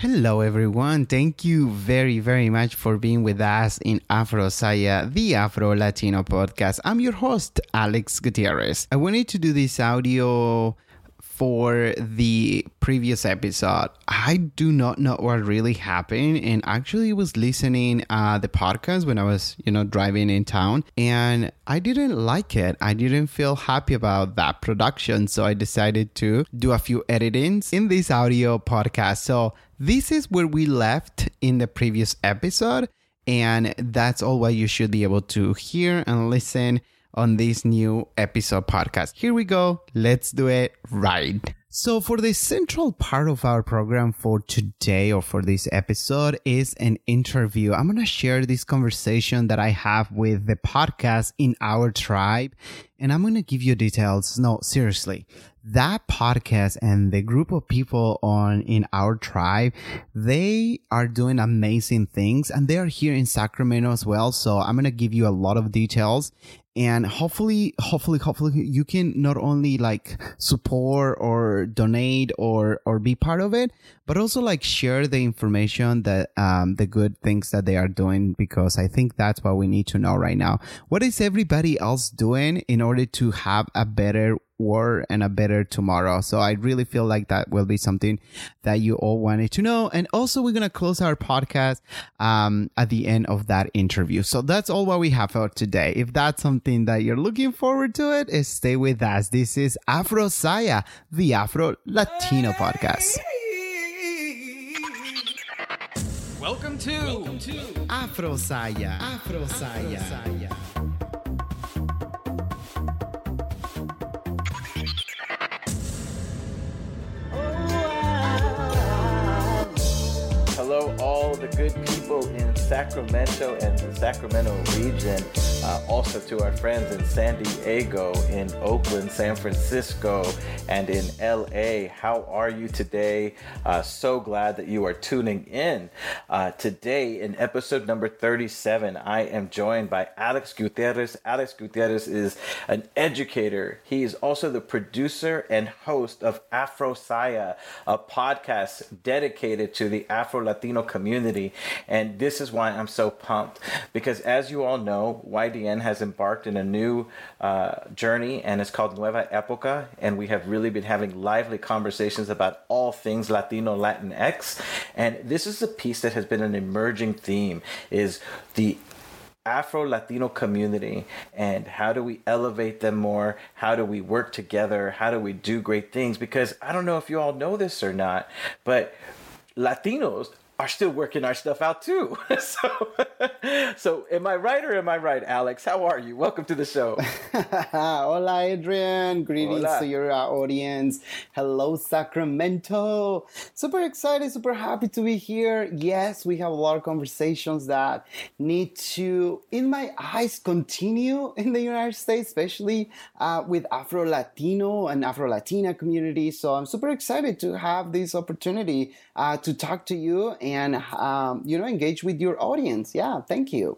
Hello, everyone. Thank you very, very much for being with us in Afro Saya, the Afro Latino podcast. I'm your host, Alex Gutierrez. I wanted to do this audio for the previous episode. I do not know what really happened, and actually was listening uh, the podcast when I was, you know, driving in town, and I didn't like it. I didn't feel happy about that production, so I decided to do a few editings in this audio podcast. So this is where we left in the previous episode, and that's all what you should be able to hear and listen on this new episode podcast. Here we go. Let's do it right. So, for the central part of our program for today or for this episode is an interview. I'm going to share this conversation that I have with the podcast in our tribe, and I'm going to give you details. No, seriously. That podcast and the group of people on in our tribe, they are doing amazing things and they are here in Sacramento as well. So I'm going to give you a lot of details and hopefully hopefully hopefully you can not only like support or donate or or be part of it but also like share the information that um the good things that they are doing because i think that's what we need to know right now what is everybody else doing in order to have a better world and a better tomorrow. So I really feel like that will be something that you all wanted to know. And also we're going to close our podcast um, at the end of that interview. So that's all what we have for today. If that's something that you're looking forward to it, is stay with us. This is Afro Saya, the Afro Latino podcast. Welcome to, Welcome to Afro Saya. Afro Saya. Afro Saya. Hello, all the good people in Sacramento and the Sacramento region. Uh, also to our friends in San Diego, in Oakland, San Francisco, and in LA. How are you today? Uh, so glad that you are tuning in. Uh, today, in episode number 37, I am joined by Alex Gutierrez. Alex Gutierrez is an educator. He is also the producer and host of Afro Saya, a podcast dedicated to the Afro Latino community. And this is why I'm so pumped because, as you all know, YDN has embarked in a new uh, journey and it's called Nueva Época. And we have really been having lively conversations about all things Latino, Latinx. And this is a piece that has been an emerging theme is the Afro Latino community and how do we elevate them more? How do we work together? How do we do great things? Because I don't know if you all know this or not, but Latinos are still working our stuff out too. so, so am I right or am I right, Alex? How are you? Welcome to the show. Hola, Adrian. Greetings Hola. to your uh, audience. Hello, Sacramento. Super excited, super happy to be here. Yes, we have a lot of conversations that need to, in my eyes, continue in the United States, especially uh, with Afro Latino and Afro Latina community. So I'm super excited to have this opportunity uh, to talk to you and um, you know engage with your audience. Yeah, thank you.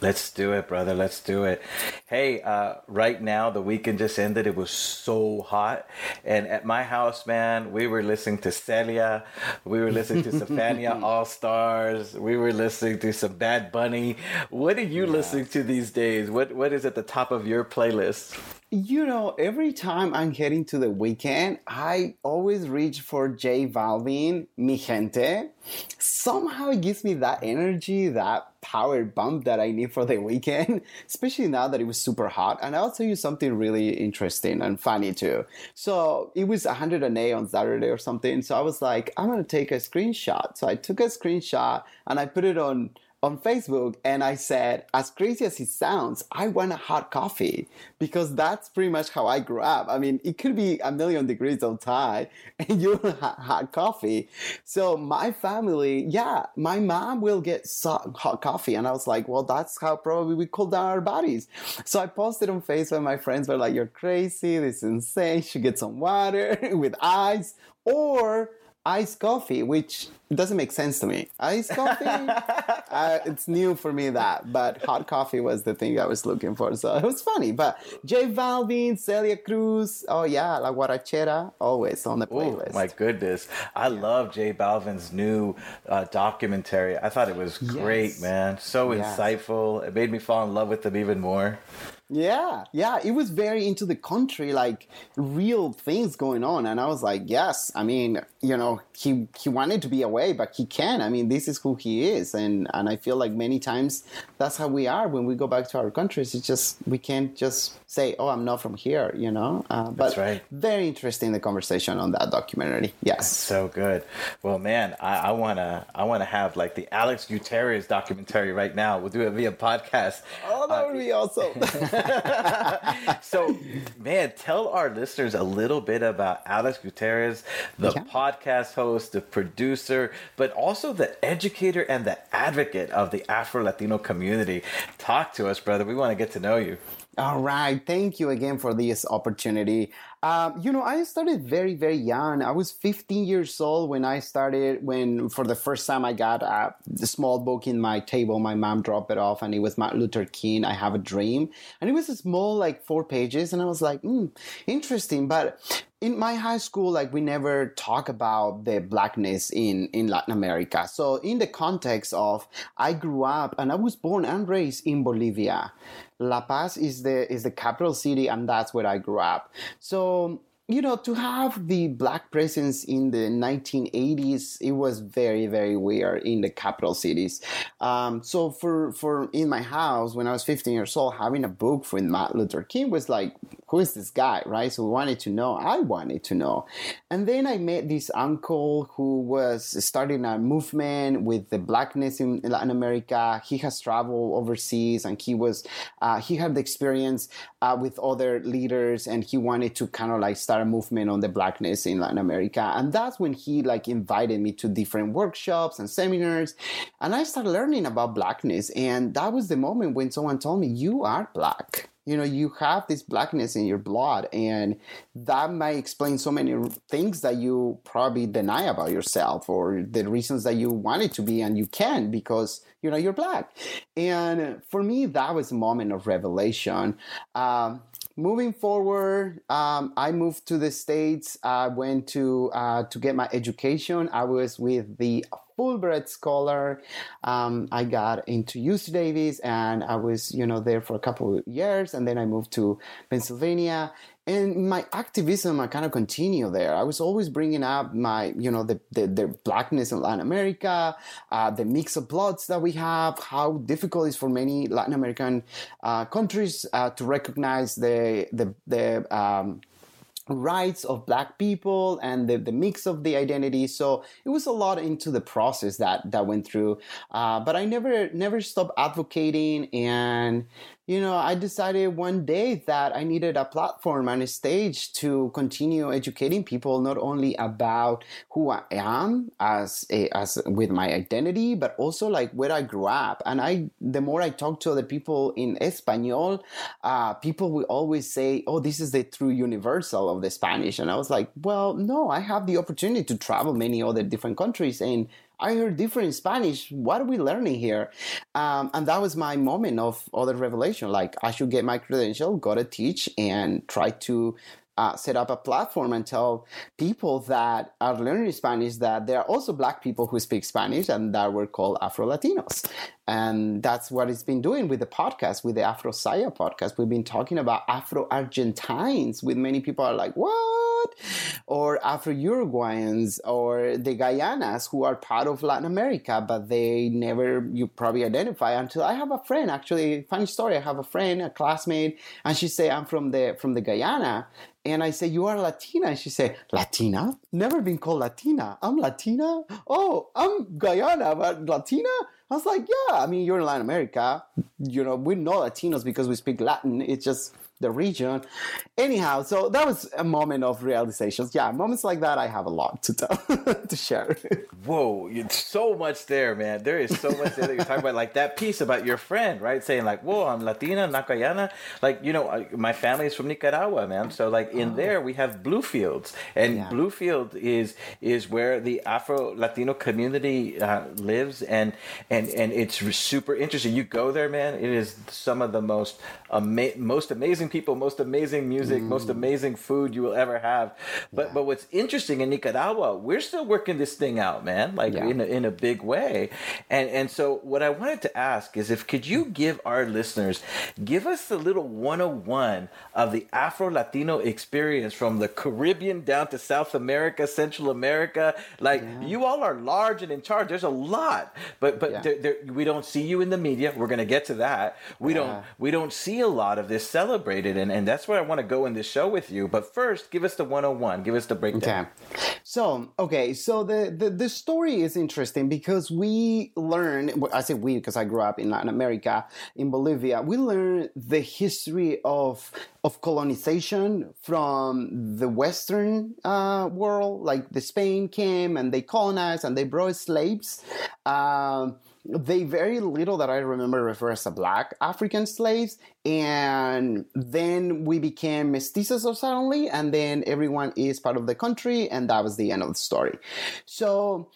Let's do it, brother. Let's do it. Hey, uh, right now the weekend just ended. It was so hot, and at my house, man, we were listening to Celia, we were listening to Safania All Stars, we were listening to some Bad Bunny. What are you yeah. listening to these days? What What is at the top of your playlist? You know, every time I'm heading to the weekend, I always reach for J Balvin, Mi Gente. Somehow it gives me that energy, that power bump that I need for the weekend, especially now that it was super hot. And I'll tell you something really interesting and funny too. So it was 108 on Saturday or something. So I was like, I'm going to take a screenshot. So I took a screenshot and I put it on on Facebook and I said, as crazy as it sounds, I want a hot coffee because that's pretty much how I grew up. I mean, it could be a million degrees outside and you want hot coffee. So my family, yeah, my mom will get hot coffee. And I was like, well, that's how probably we cool down our bodies. So I posted on Facebook. My friends were like, you're crazy. This is insane. You should get some water with ice or iced coffee, which doesn't make sense to me. Iced coffee, uh, it's new for me that, but hot coffee was the thing I was looking for. So it was funny. But J Balvin, Celia Cruz, oh yeah, La Guarachera, always on the playlist. Oh my goodness, I love J Balvin's new uh, documentary. I thought it was great, Yes. man. So Yes. insightful. It made me fall in love with him even more. Yeah, yeah, it was very into the country, like real things going on, and I was like, yes, I mean, you know, he he wanted to be away, but he can. I mean, this is who he is, and and I feel like many times that's how we are when we go back to our countries. It's just we can't just say, oh, I'm not from here, you know. Uh, but That's right. Very interesting the conversation on that documentary. Yes. So good. Well, man, I, I wanna I wanna have like the Alex Gutierrez documentary right now. We'll do it via podcast. Oh, that would be awesome. So, man, tell our listeners a little bit about Alex Gutierrez, the Yeah. podcast host, the producer, but also the educator and the advocate of the Afro Latino community. Talk to us, brother. We want to get to know you. All right. Thank you again for this opportunity. Um, you know, I started very, very young. I was 15 years old when I started, when for the first time I got a, small book in my table. My mom dropped it off, and it was Martin Luther King, I Have a Dream. And it was a small, like four pages. And I was like, hmm, interesting. But in my high school, like we never talk about the blackness in, in Latin America. So in the context of I grew up and I was born and raised in Bolivia. La Paz is the is the capital city, and that's where I grew up. So you know, to have the black presence in the 1980s, it was very, very weird in the capital cities. Um, so for for in my house when I was 15 years old, having a book with Martin Luther King was like, who is this guy, right? So we wanted to know. I wanted to know, and then I met this uncle who was starting a movement with the blackness in Latin America. He has traveled overseas, and he was uh, he had the experience uh, with other leaders, and he wanted to kind of like start a movement on the blackness in Latin America. And that's when he like invited me to different workshops and seminars, and I started learning about blackness. And that was the moment when someone told me, "You are black." You know you have this blackness in your blood and that might explain so many things that you probably deny about yourself or the reasons that you want it to be and you can because you know you're black. And for me that was a moment of revelation. Um, moving forward um, i moved to the states. I went to uh, to get my education. I was with the Fulbright scholar. Um, I got into UC Davis and I was, you know, there for a couple of years. And then I moved to Pennsylvania. And my activism, I kind of continue there. I was always bringing up my, you know, the, the, the blackness in Latin America, uh, the mix of bloods that we have, how difficult it is for many Latin American uh, countries uh, to recognize the, the, the, um, rights of black people and the, the mix of the identity. So it was a lot into the process that that went through. Uh, but i never never stopped advocating and you know i decided one day that i needed a platform and a stage to continue educating people not only about who i am as a, as with my identity but also like where i grew up and i the more i talk to other people in espanol uh, people will always say oh this is the true universal of the Spanish. And I was like, well, no, I have the opportunity to travel many other different countries and I heard different Spanish. What are we learning here? Um, and that was my moment of other revelation. Like I should get my credential, go to teach and try to uh, set up a platform and tell people that are learning Spanish that there are also black people who speak Spanish and that we're called Afro Latinos. And that's what it's been doing with the podcast, with the Afro Saya podcast. We've been talking about Afro Argentines, with many people are like, what? Or Afro Uruguayans or the Guyanas who are part of Latin America, but they never, you probably identify until I have a friend, actually, funny story. I have a friend, a classmate, and she say, I'm from the, from the Guyana. And I say, You are Latina. And she said, Latina? Never been called Latina. I'm Latina? Oh, I'm Guyana, but Latina? I was like, Yeah, I mean, you're in Latin America. You know, we know Latinos because we speak Latin. It's just the region. Anyhow, so that was a moment of realizations. Yeah, moments like that, I have a lot to tell, to share. Whoa, it's so much there, man. There is so much there that you're talking about. Like that piece about your friend, right? Saying like, "Whoa, I'm Latina, Nakayana." Like you know, my family is from Nicaragua, man. So like in oh. there, we have Bluefields, and yeah. Bluefield is is where the Afro Latino community uh, lives, and and and it's super interesting. You go there, man. It is some of the most ama- most amazing people, most amazing music, mm. most amazing food you will ever have. But yeah. but what's interesting in Nicaragua, we're still working this thing out, man. Like yeah. in a, in a big way. And and so what I wanted to ask is if could you give our listeners give us a little 101 of the Afro Latino experience from the Caribbean down to South America, Central America. Like yeah. you all are large and in charge. There's a lot, but but there, there, we don't see you in the media. We're gonna get to that. We don't we don't see a lot of this celebrated, and, and that's where I want to go in this show with you. But first, give us the 101. Give us the breakdown. Okay. So, okay, so the, the, the story is interesting because we learn, I say we because I grew up in Latin America, in Bolivia, we learn the history of of colonization from the Western uh, world, like the Spain came and they colonized and they brought slaves. Um, they very little that I remember refers to black African slaves, and then we became mestizos suddenly, and then everyone is part of the country, and that was the end of the story. So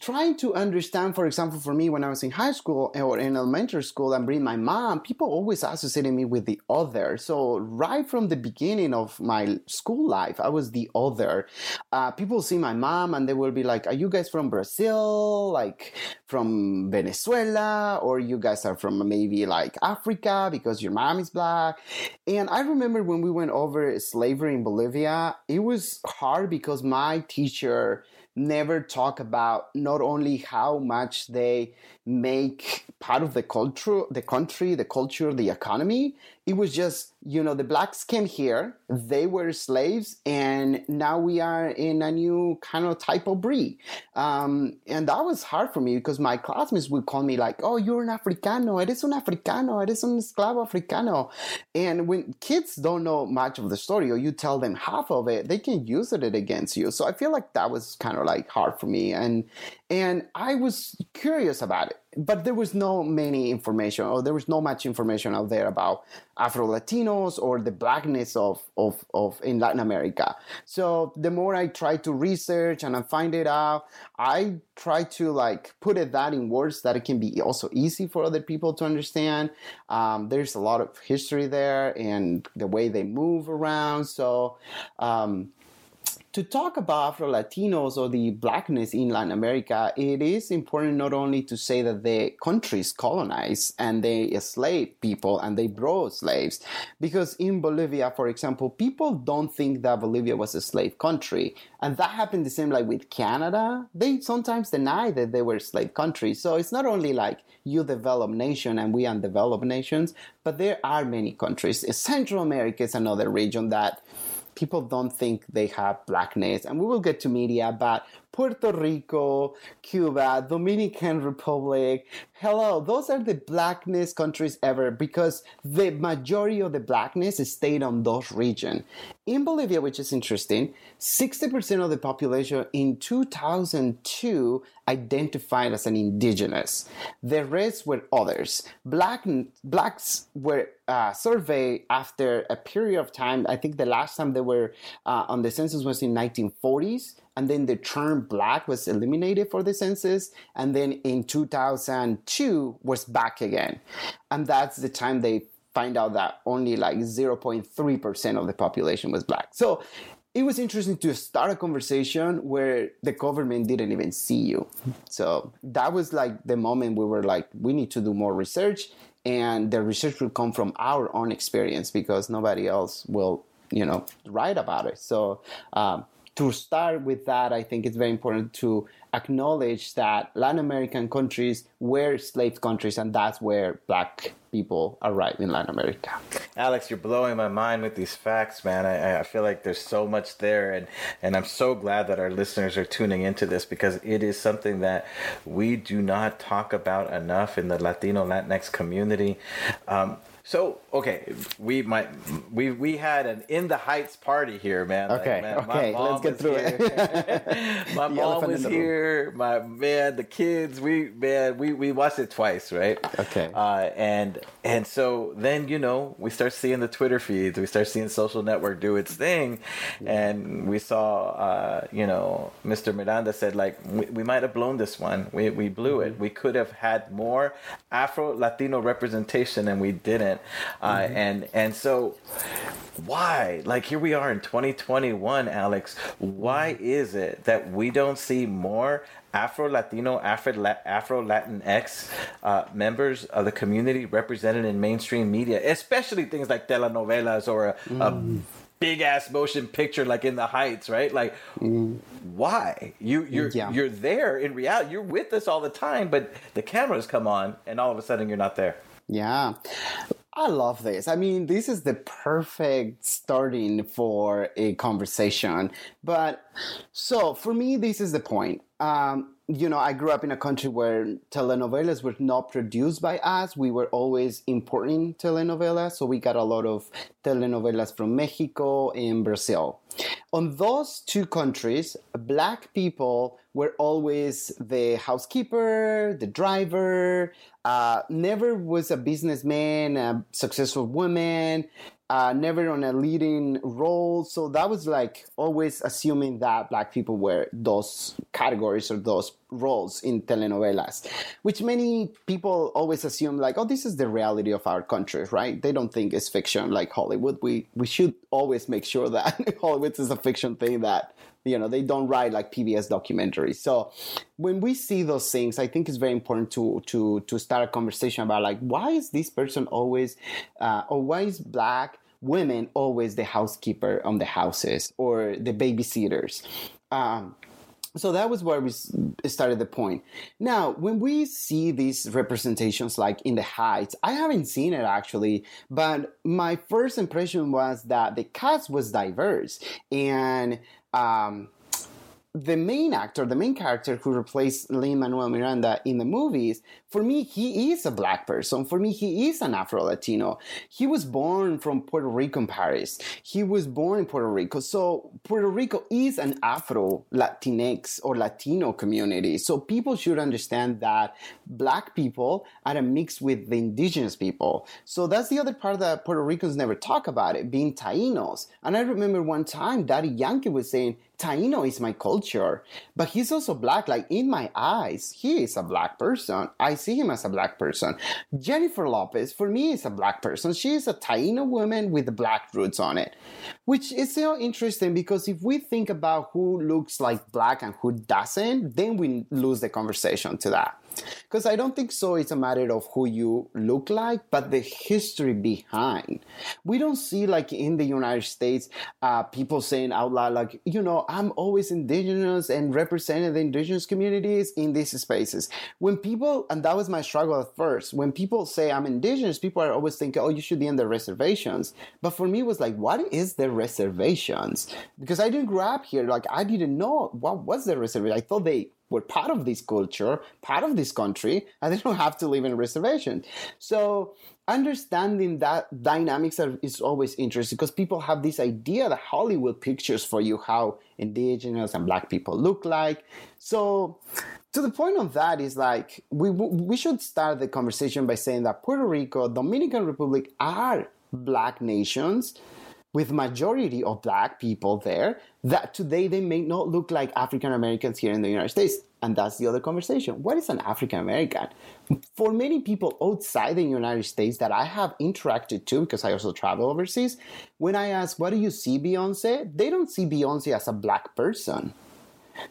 trying to understand, for example, for me when I was in high school or in elementary school and bring my mom, people always associated me with the other. So right from the beginning of my school life, I was the other. Uh, people see my mom and they will be like, "Are you guys from Brazil? Like from Venezuela? Or you guys are from maybe like Africa because your mom is black?" And I remember when we went over slavery in Bolivia, it was hard because my teacher never talk about not only how much they make part of the culture, the country, the culture, the economy. It was just, you know, the blacks came here, they were slaves, and now we are in a new kind of type of breed. Um, and that was hard for me because my classmates would call me like, oh, you're an Africano, eres un Africano, eres un esclavo Africano. And when kids don't know much of the story or you tell them half of it, they can use it against you. So I feel like that was kind of like hard for me. And, and I was curious about it but there was no many information or there was no much information out there about afro latinos or the blackness of, of, of in latin america. So the more i try to research and i find it out i try to like put it that in words that it can be also easy for other people to understand. Um, there's a lot of history there and the way they move around. So um, to talk about Afro Latinos or the blackness in Latin America, it is important not only to say that the countries colonized and they enslaved people and they brought slaves, because in Bolivia, for example, people don't think that Bolivia was a slave country. And that happened the same like with Canada. They sometimes deny that they were slave countries. So it's not only like you developed nation and we undeveloped nations, but there are many countries. Central America is another region that people don't think they have blackness. And we will get to media, but Puerto Rico, Cuba, Dominican Republic. Hello, those are the blackness countries ever because the majority of the blackness stayed on those regions. In Bolivia, which is interesting, 60% of the population in 2002 identified as an indigenous. The rest were others. Black, blacks were uh, surveyed after a period of time. I think the last time they were uh, on the census was in 1940s and then the term black was eliminated for the census and then in 2002 was back again. And that's the time they find out that only like 0.3% of the population was black. So it was interesting to start a conversation where the government didn't even see you. So that was like the moment we were like we need to do more research and the research will come from our own experience because nobody else will you know write about it. So um, to start with that, I think it's very important to acknowledge that Latin American countries were slave countries, and that's where black people arrived in Latin America. Alex, you're blowing my mind with these facts, man. I, I feel like there's so much there, and, and I'm so glad that our listeners are tuning into this because it is something that we do not talk about enough in the Latino Latinx community. Um, So okay, we might we we had an in the heights party here, man. Like, Okay, man, my okay, mom let's get was through here. it. my The mom was here. My man, the kids. We man, we we watched it twice, right? Okay. Uh, and and so then you know we start seeing the Twitter feeds. We start seeing social network do its thing, and we saw uh, you know Mr. Miranda said like we, we might have blown this one. We we blew Mm-hmm. it. We could have had more Afro Latino representation, and we didn't. Uh, Mm-hmm. And and so why like here we are in 2021 alex. Why is it that we don't see more afro latino afro latinx uh, members of the community represented in mainstream media especially things like telenovelas or a, a big ass motion picture like in the heights right? Like why? You you're Yeah. you're there in reality you're with us all the time but the cameras come on and all of a sudden you're not there. Yeah. I love this. I mean, this is the perfect starting for a conversation. But so for me, this is the point. Um, you know, I grew up in a country where telenovelas were not produced by us. We were always importing telenovelas. So we got a lot of telenovelas from Mexico and Brazil. On those two countries, black people were always the housekeeper, the driver, uh, never was a businessman, a successful woman, uh, never on a leading role. So that was like always assuming that black people were those categories or those roles in telenovelas, which many people always assume like, oh, this is the reality of our country, right? They don't think it's fiction like Hollywood. We we should always make sure that Hollywood is a fiction thing that you know they don't write like PBS documentaries. So when we see those things, I think it's very important to to to start a conversation about like why is this person always uh, or why is black women always the housekeeper on the houses or the babysitters. Um, so that was where we started the point. Now, when we see these representations like in the Heights, I haven't seen it actually, but my first impression was that the cast was diverse and um, the main actor, the main character who replaced Lin Manuel Miranda in the movies, for me, he is a black person. For me, he is an Afro Latino. He was born from Puerto Rico in Paris. He was born in Puerto Rico. So Puerto Rico is an Afro Latinx or Latino community. So people should understand that black people are a mix with the indigenous people. So that's the other part that Puerto Ricans never talk about it, being Tainos. And I remember one time Daddy Yankee was saying, Taino is my culture, but he's also black. Like in my eyes, he is a black person. I see him as a black person. Jennifer Lopez, for me, is a black person. She is a Taino woman with black roots on it, which is so interesting because if we think about who looks like black and who doesn't, then we lose the conversation to that. Because I don't think so. It's a matter of who you look like, but the history behind. We don't see like in the United States, uh, people saying out loud, like, you know, I'm always indigenous and representing the indigenous communities in these spaces. When people, and that was my struggle at first, when people say I'm indigenous, people are always thinking, oh, you should be in the reservations. But for me, it was like, what is the reservations? Because I didn't grow up here. Like, I didn't know what was the reservation. I thought they were part of this culture, part of this country, and they don't have to live in reservation. So understanding that dynamics are, is always interesting because people have this idea that Hollywood pictures for you how indigenous and black people look like. So to the point of that is like we we should start the conversation by saying that Puerto Rico, Dominican Republic are black nations with majority of black people there that today they may not look like African Americans here in the United States. And that's the other conversation. What is an African American? For many people outside the United States that I have interacted to, because I also travel overseas, when I ask, what do you see Beyonce? They don't see Beyonce as a black person.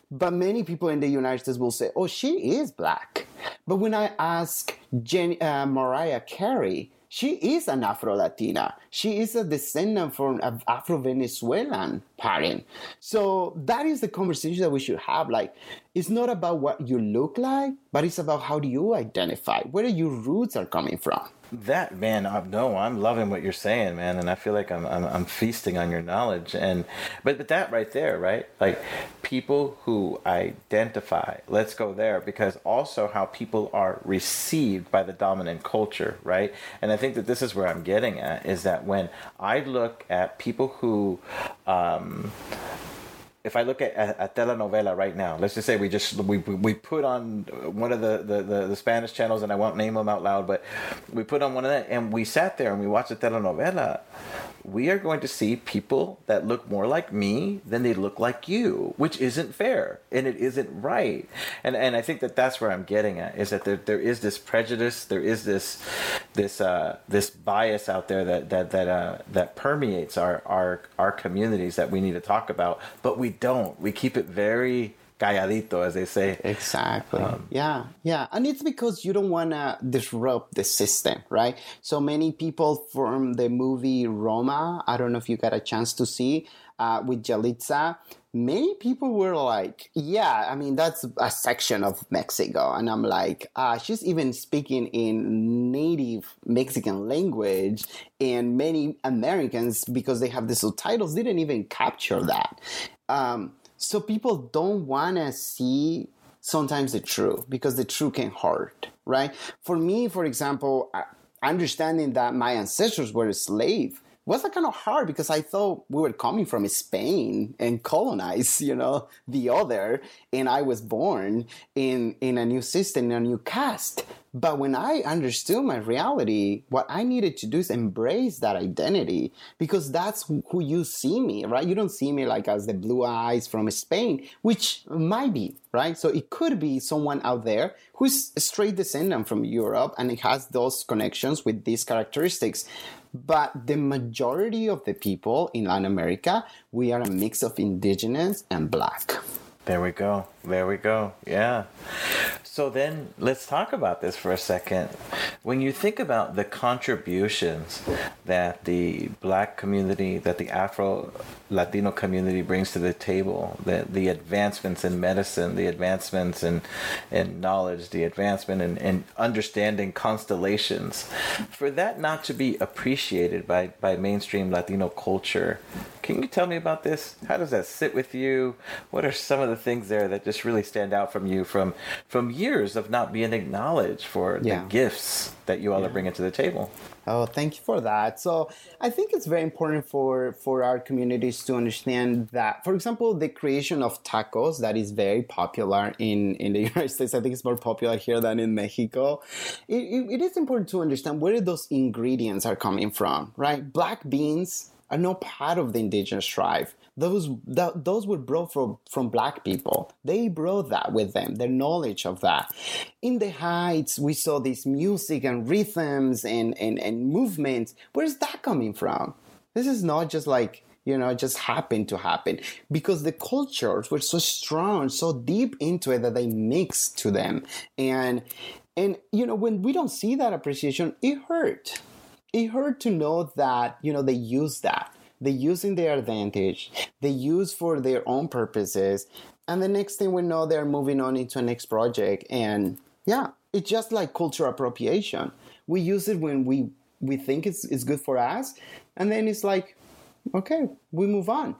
But many people in the United States will say, oh, she is black. But when I ask Jen, uh, Mariah Carey, she is an Afro Latina. She is a descendant from an Afro Venezuelan parent. So that is the conversation that we should have. Like, it's not about what you look like, but it's about how do you identify, where your roots are coming from. That man, I, no, I'm loving what you're saying, man, and I feel like I'm, I'm I'm feasting on your knowledge. And but but that right there, right? Like people who identify. Let's go there because also how people are received by the dominant culture, right? And I think that this is where I'm getting at is that when I look at people who. Um, if I look at a, a, telenovela right now, let's just say we just we we put on one of the, the, the, the, Spanish channels, and I won't name them out loud, but we put on one of that, and we sat there and we watched a telenovela we are going to see people that look more like me than they look like you, which isn't fair and it isn't right. And and I think that that's where I'm getting at is that there, there is this prejudice, there is this this uh, this bias out there that that that uh, that permeates our our our communities that we need to talk about, but we don't. We keep it very calladito, as they say. Exactly. Um, yeah, yeah. And it's because you don't want to disrupt the system, right? So many people from the movie Roma, I don't know if you got a chance to see, uh, with Yalitza, many people were like, yeah, I mean, that's a section of Mexico. And I'm like, uh, she's even speaking in native Mexican language. And many Americans, because they have the subtitles, didn't even capture that. Um, so people don't want to see sometimes the truth because the truth can hurt, right? For me, for example, understanding that my ancestors were a slave was kind of hard because I thought we were coming from Spain and colonized, you know, the other, and I was born in in a new system, in a new caste. But when I understood my reality, what I needed to do is embrace that identity because that's who you see me, right? You don't see me like as the blue eyes from Spain, which might be, right? So it could be someone out there who's a straight descendant from Europe and it has those connections with these characteristics. But the majority of the people in Latin America, we are a mix of indigenous and black. There we go. There we go. Yeah. So then let's talk about this for a second. When you think about the contributions that the black community, that the Afro Latino community brings to the table, the, the advancements in medicine, the advancements in, in knowledge, the advancement in, in understanding constellations, for that not to be appreciated by, by mainstream Latino culture, can you tell me about this? How does that sit with you? What are some of the things there that just really stand out from you from from years of not being acknowledged for yeah. the gifts that you all yeah. are bringing to the table? Oh, thank you for that. So I think it's very important for for our communities to understand that, for example, the creation of tacos that is very popular in in the United States. I think it's more popular here than in Mexico. it, it, it is important to understand where those ingredients are coming from, right? Black beans are not part of the indigenous tribe. Those that, those were brought from from black people. They brought that with them, their knowledge of that. In the heights, we saw this music and rhythms and and, and movements. Where's that coming from? This is not just like you know, just happened to happen because the cultures were so strong, so deep into it that they mixed to them. And and you know, when we don't see that appreciation, it hurt it hurt to know that you know they use that they use in their advantage. They use for their own purposes. And the next thing we know they're moving on into a next project. And yeah it's just like cultural appropriation. We use it when we we think it's, it's good for us. And then it's like okay we move on.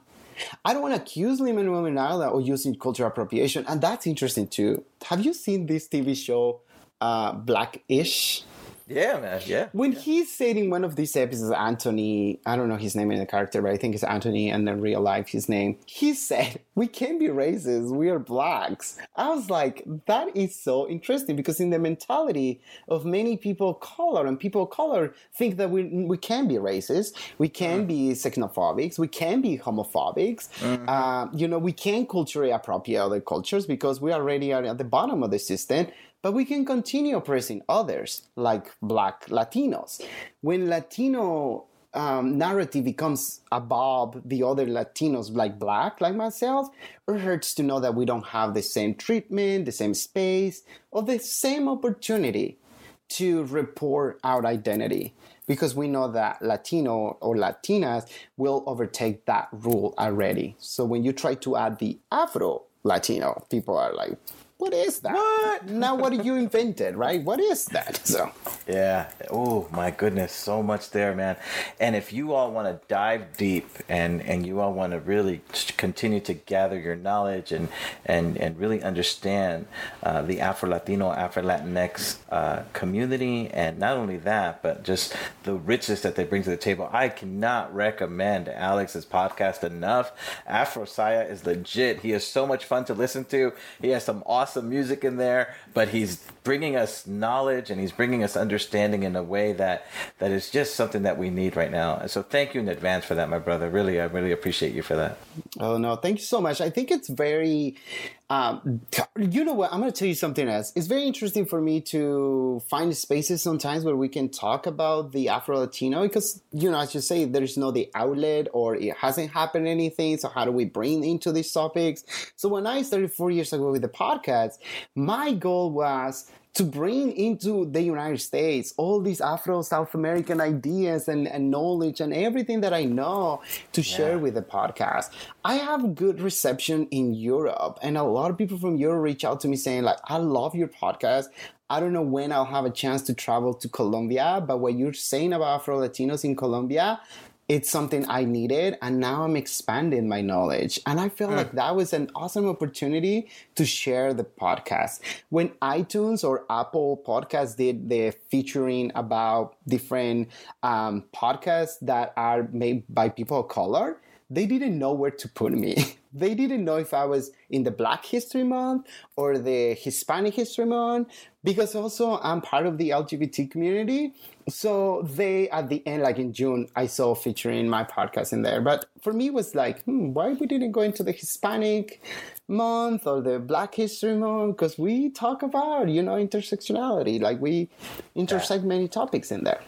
I don't want to accuse Lin-Manuel Miranda of using cultural appropriation, and that's interesting too. Have you seen this TV show, uh, Blackish? Yeah, man. Yeah. When yeah. he said in one of these episodes, Anthony, I don't know his name in the character, but I think it's Anthony, and then real life his name. He said, "We can't be racist. We are blacks." I was like, that is so interesting because in the mentality of many people of color and people of color think that we we can be racist, we can mm. be xenophobic, we can be homophobic. Mm-hmm. Uh, you know, we can culturally appropriate other cultures because we already are at the bottom of the system but we can continue oppressing others, like Black Latinos. When Latino um, narrative becomes above the other Latinos, like Black, like myself, it hurts to know that we don't have the same treatment, the same space, or the same opportunity to report our identity because we know that Latino or Latinas will overtake that rule already. So when you try to add the Afro Latino. People are like, what is that? What? Now, what do you invented, right? What is that? So, Yeah. Oh my goodness, so much there, man. And if you all want to dive deep and and you all want to really continue to gather your knowledge and and and really understand uh, the Afro Latino, Afro Latinx uh, community, and not only that, but just the richness that they bring to the table, I cannot recommend Alex's podcast enough. Afro Saya is legit. He is so much fun to listen to. He has some awesome music in there, but he's bringing us knowledge and he's bringing us understanding in a way that that is just something that we need right now. And so thank you in advance for that, my brother. Really, I really appreciate you for that. oh no, thank you so much. I think it's very, um, you know what? I'm going to tell you something else. It's very interesting for me to find spaces sometimes where we can talk about the Afro Latino because, you know, as you say, there's no the outlet or it hasn't happened anything. So how do we bring into these topics? So when I started four years ago with the podcast, my goal was to bring into the United States all these Afro South American ideas and, and knowledge and everything that I know to share with the podcast. I have good reception in Europe, and a lot of people from Europe reach out to me saying, like, I love your podcast. I don't know when I'll have a chance to travel to Colombia, but what you're saying about Afro Latinos in Colombia, it's something I needed, and now I'm expanding my knowledge. And I feel like that was an awesome opportunity to share the podcast. When iTunes or Apple Podcasts did the featuring about different um, podcasts that are made by people of color, they didn't know where to put me. they didn't know if I was in the Black History Month or the Hispanic History Month because also I'm part of the LGBT community. So they at the end, like in June, I saw featuring my podcast in there. But for me, it was like, hmm, why we didn't go into the Hispanic month or the Black History Month? Because we talk about you know intersectionality, like we intersect many topics in there.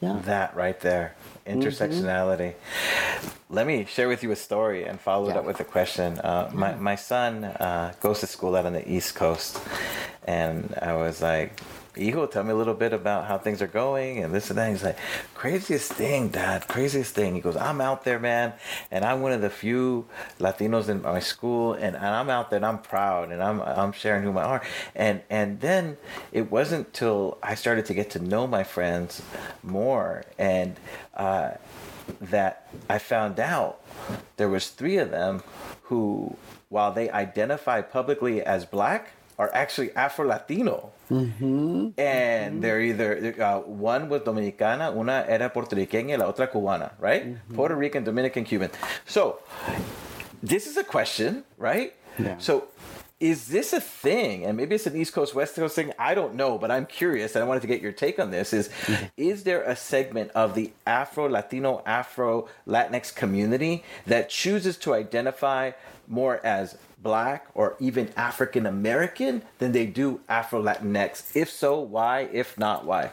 Yeah. That right there, intersectionality. Let me share with you a story and follow it up with a question. Uh, my my son uh, goes to school out on the East Coast, and I was like. Hijo, tell me a little bit about how things are going and this and that. He's like, craziest thing, dad, craziest thing. He goes, I'm out there, man, and I'm one of the few Latinos in my school, and, and I'm out there and I'm proud and I'm I'm sharing who I are. And and then it wasn't till I started to get to know my friends more and uh, that I found out there was three of them who, while they identify publicly as black, are actually Afro Latino. Mm-hmm. And they're either uh, one was Dominicana, una era puertorriqueña, la otra cubana, right? Mm-hmm. Puerto Rican, Dominican, Cuban. So this is a question, right? Yeah. So is this a thing? And maybe it's an East Coast, West Coast thing. I don't know, but I'm curious and I wanted to get your take on this. Is mm-hmm. is there a segment of the Afro Latino, Afro Latinx community that chooses to identify more as black or even African American than they do Afro Latinx? If so, why? If not, why?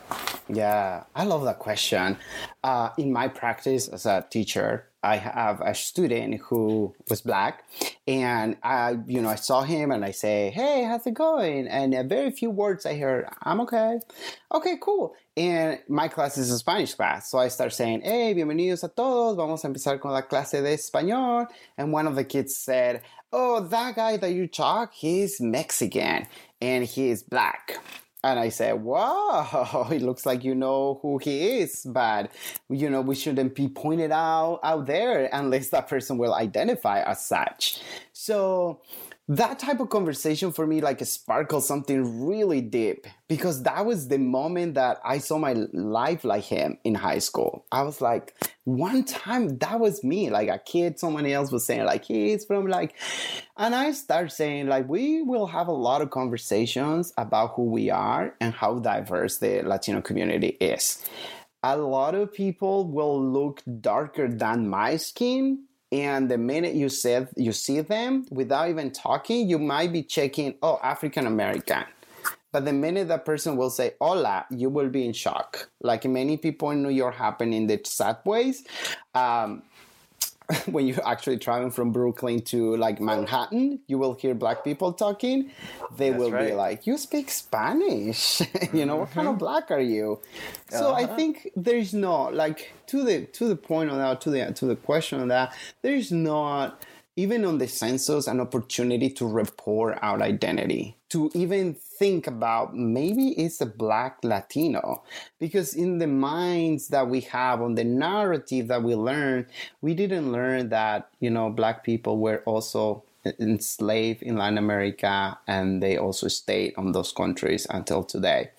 Yeah, I love that question. Uh, in my practice as a teacher, I have a student who was black, and I, you know, I saw him and I say, "Hey, how's it going?" And very few words I heard, "I'm okay." Okay, cool. And my class is a Spanish class, so I start saying, "Hey, bienvenidos a todos. Vamos a empezar con la clase de español." And one of the kids said, "Oh, that guy that you talk, he's Mexican and he is black." And I said, wow, it looks like you know who he is, but you know, we shouldn't be pointed out out there unless that person will identify as such. So that type of conversation for me like sparkled something really deep because that was the moment that I saw my life like him in high school. I was like, one time that was me, like a kid, somebody else was saying like he's from like, and I start saying like we will have a lot of conversations about who we are and how diverse the Latino community is. A lot of people will look darker than my skin and the minute you said you see them without even talking you might be checking oh african american. But the minute that person will say hola you will be in shock. Like many people in new york happen in the subways um, when you're actually traveling from Brooklyn to like Manhattan, you will hear black people talking. They That's will be like, "You speak Spanish? you know what kind of mm-hmm. black are you?" So I uh-huh. think there's no like to the to the point of that to the to the question of that. There's not even on the census, an opportunity to report our identity, to even think about maybe it's a black Latino. Because in the minds that we have, on the narrative that we learn, we didn't learn that, you know, black people were also enslaved in Latin America and they also stayed on those countries until today.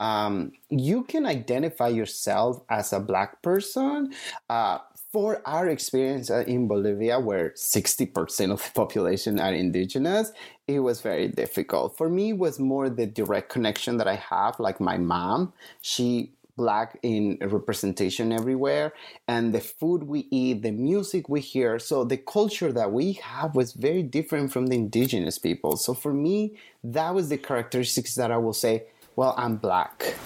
Um, you can identify yourself as a black person. Uh, for our experience uh, in Bolivia, where 60% of the population are indigenous, it was very difficult. For me, was more the direct connection that I have, like my mom. She black in representation everywhere and the food we eat the music we hear so the culture that we have was very different from the indigenous people so for me that was the characteristics that i will say well i'm black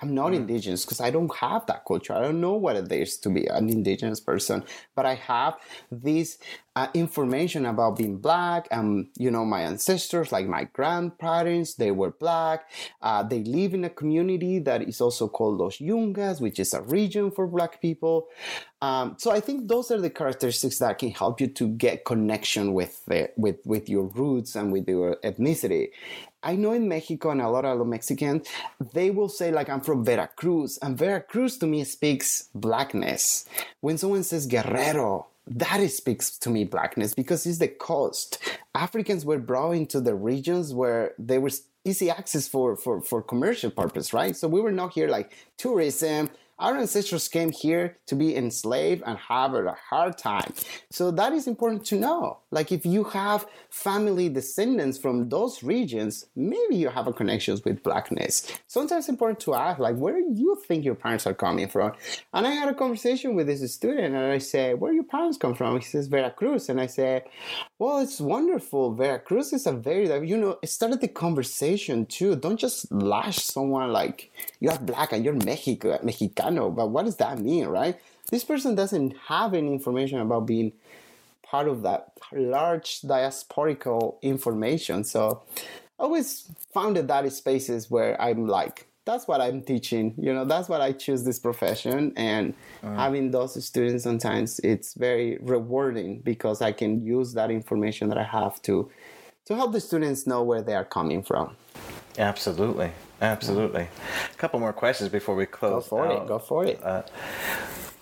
I'm not mm. indigenous because I don't have that culture. I don't know what it is to be an indigenous person, but I have this uh, information about being black. And you know, my ancestors, like my grandparents, they were black. Uh, they live in a community that is also called Los Yungas, which is a region for black people. Um, so I think those are the characteristics that can help you to get connection with the, with with your roots and with your ethnicity. I know in Mexico and a lot of the Mexicans, they will say like I'm from Veracruz, and Veracruz to me speaks blackness. When someone says Guerrero, that speaks to me blackness because it's the coast. Africans were brought into the regions where there was easy access for, for, for commercial purpose, right? So we were not here like tourism, our ancestors came here to be enslaved and have a hard time. So that is important to know. Like if you have family descendants from those regions, maybe you have a connections with blackness. Sometimes it's important to ask, like, where do you think your parents are coming from? And I had a conversation with this student and I say, where your parents come from? He says, Veracruz. And I say, well, it's wonderful. Veracruz is a very, you know, it started the conversation too. Don't just lash someone like, you're black and you're Mexico, Mexican Mexicano, but what does that mean, right? This person doesn't have any information about being part of that large diasporical information. So I always found that that is spaces where I'm like, that's what I'm teaching. You know, that's what I choose this profession. And uh, having those students sometimes it's very rewarding because I can use that information that I have to to help the students know where they are coming from. Absolutely. Absolutely. A couple more questions before we close. Go for out. it. Go for it. Uh,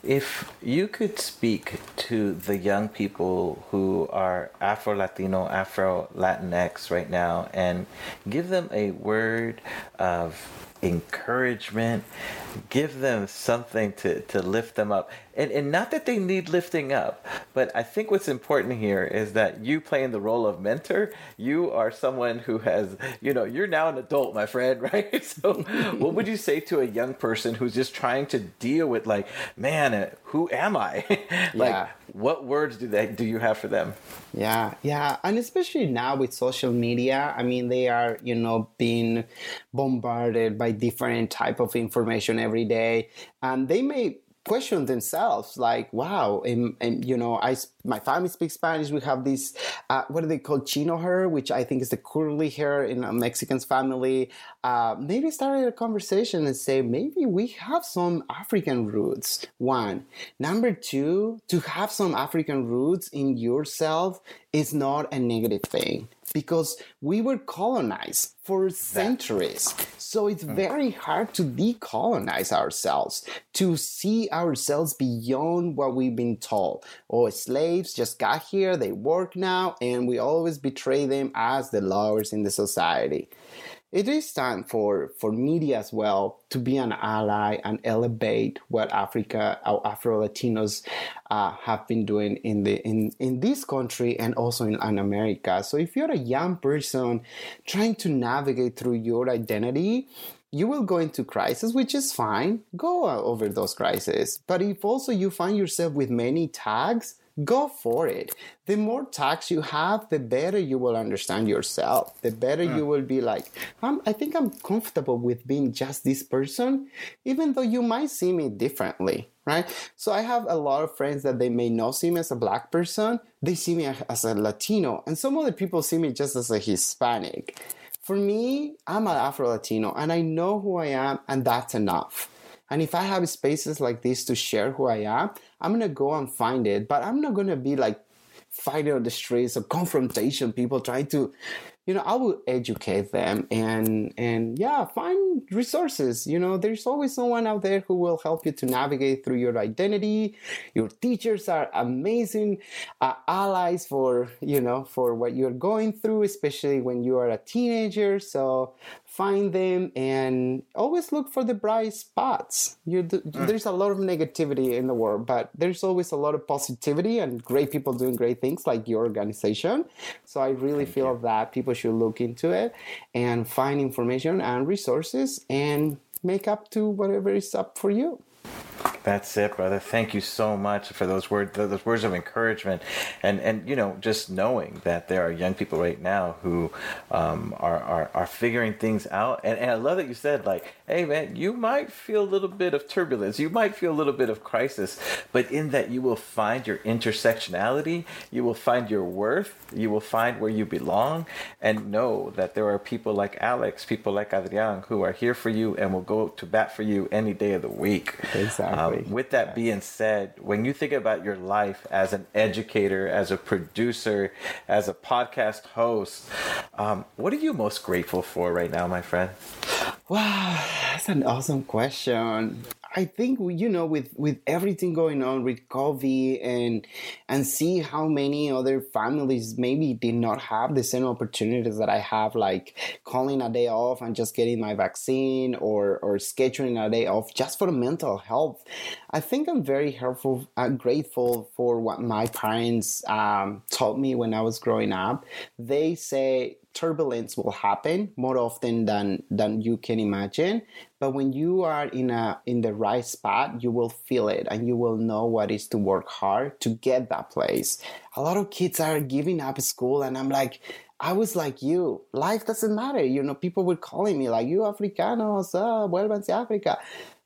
if you could speak to the young people who are Afro Latino, Afro Latinx right now and give them a word of encouragement, give them something to, to lift them up. And, and not that they need lifting up, but I think what's important here is that you playing the role of mentor, you are someone who has, you know, you're now an adult, my friend, right? So, what would you say to a young person who's just trying to deal with, like, man, uh, who am I? like, yeah. What words do they do you have for them? Yeah, yeah, and especially now with social media, I mean, they are, you know, being bombarded by different type of information every day, and they may question themselves like wow and, and you know i my family speaks spanish we have this uh, what do they call chino hair which i think is the curly hair in a mexican's family uh, maybe start a conversation and say maybe we have some african roots one number two to have some african roots in yourself is not a negative thing because we were colonized for centuries. So it's hmm. very hard to decolonize ourselves, to see ourselves beyond what we've been told. or Oh, slaves just got here, they work now, and we always betray them as the lowers in the society it is time for, for media as well to be an ally and elevate what Africa, our Afro Latinos uh, have been doing in the in, in this country and also in, in America. So if you're a young person trying to navigate through your identity, you will go into crisis, which is fine. Go over those crises. But if also you find yourself with many tags, go for it. The more tags you have, the better you will understand yourself. The better mm. you will be like, i think I'm comfortable with being just this person, even though you might see me differently, right? So I have a lot of friends that they may not see me as a black person, they see me as a Latino, and some other people see me just as a Hispanic. For me, I'm an Afro Latino and I know who I am, and that's enough. And if I have spaces like this to share who I am, I'm gonna go and find it, but I'm not gonna be like fighting on the streets or confrontation, people trying to you know i will educate them and and yeah find resources. You know there's always someone out there who will help you to navigate through your identity. Your teachers are amazing uh, allies for you know for what you're going through especially when you are a teenager. So find them and always look for the bright spots. You, mm. There's a lot of negativity in the world, but there's always a lot of positivity and great people doing great things like your organization. So I really Thank feel you. that people should look into it and find information and resources and make up to whatever is up for you. That's it, brother. Thank you so much for those words, those words of encouragement, and and you know, just knowing that there are young people right now who um, are, are are figuring things out. And, and I love that you said like, hey man, you might feel a little bit of turbulence, you might feel a little bit of crisis, but in that you will find your intersectionality, you will find your worth, you will find where you belong, and know that there are people like Alex, people like Adrian, who are here for you and will go to bat for you any day of the week. Exactly. Um, with that being said, when you think about your life as an educator, as a producer, as a podcast host, um, what are you most grateful for right now, my friend? Wow, that's an awesome question. I think you know with with everything going on with COVID and and see how many other families maybe did not have the same opportunities that I have, like calling a day off and just getting my vaccine or or scheduling a day off just for mental health. I think I'm very helpful, uh, grateful for what my parents um, taught me when I was growing up. They say turbulence will happen more often than than you can imagine but when you are in a in the right spot you will feel it and you will know what is to work hard to get that place a lot of kids are giving up school and i'm like I was like you. Life doesn't matter. You know, people were calling me like, you africanos, uh, vuelvanse Africa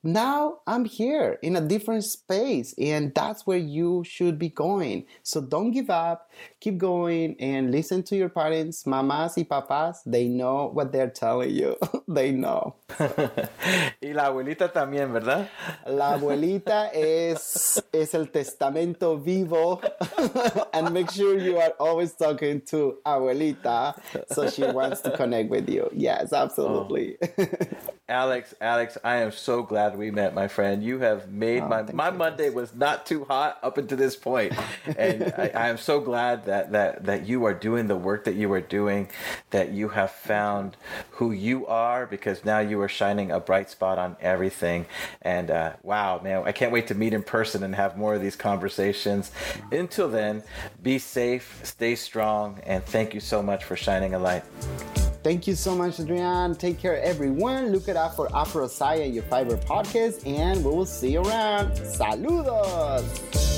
now I'm here in a different space, and that's where you should be going. So don't give up, keep going, and listen to your parents, mamas y papas. They know what they're telling you. they know. y la abuelita también, ¿verdad? La abuelita es, es el testamento vivo, and make sure you are always talking to abuelita so she wants to connect with you. Yes, absolutely. Oh. Alex, Alex, I am so glad we met, my friend. You have made oh, my my Monday was not too hot up until this point, and I, I, am so glad that that that you are doing the work that you are doing, that you have found who you are because now you are shining a bright spot on everything. And uh, wow, man, I can't wait to meet in person and have more of these conversations. Until then, be safe, stay strong, and thank you so much for shining a light. Thank you so much, Adrian. Take care, everyone. Look it up for Afro Saya, your fiber podcast, and we will see you around. Saludos.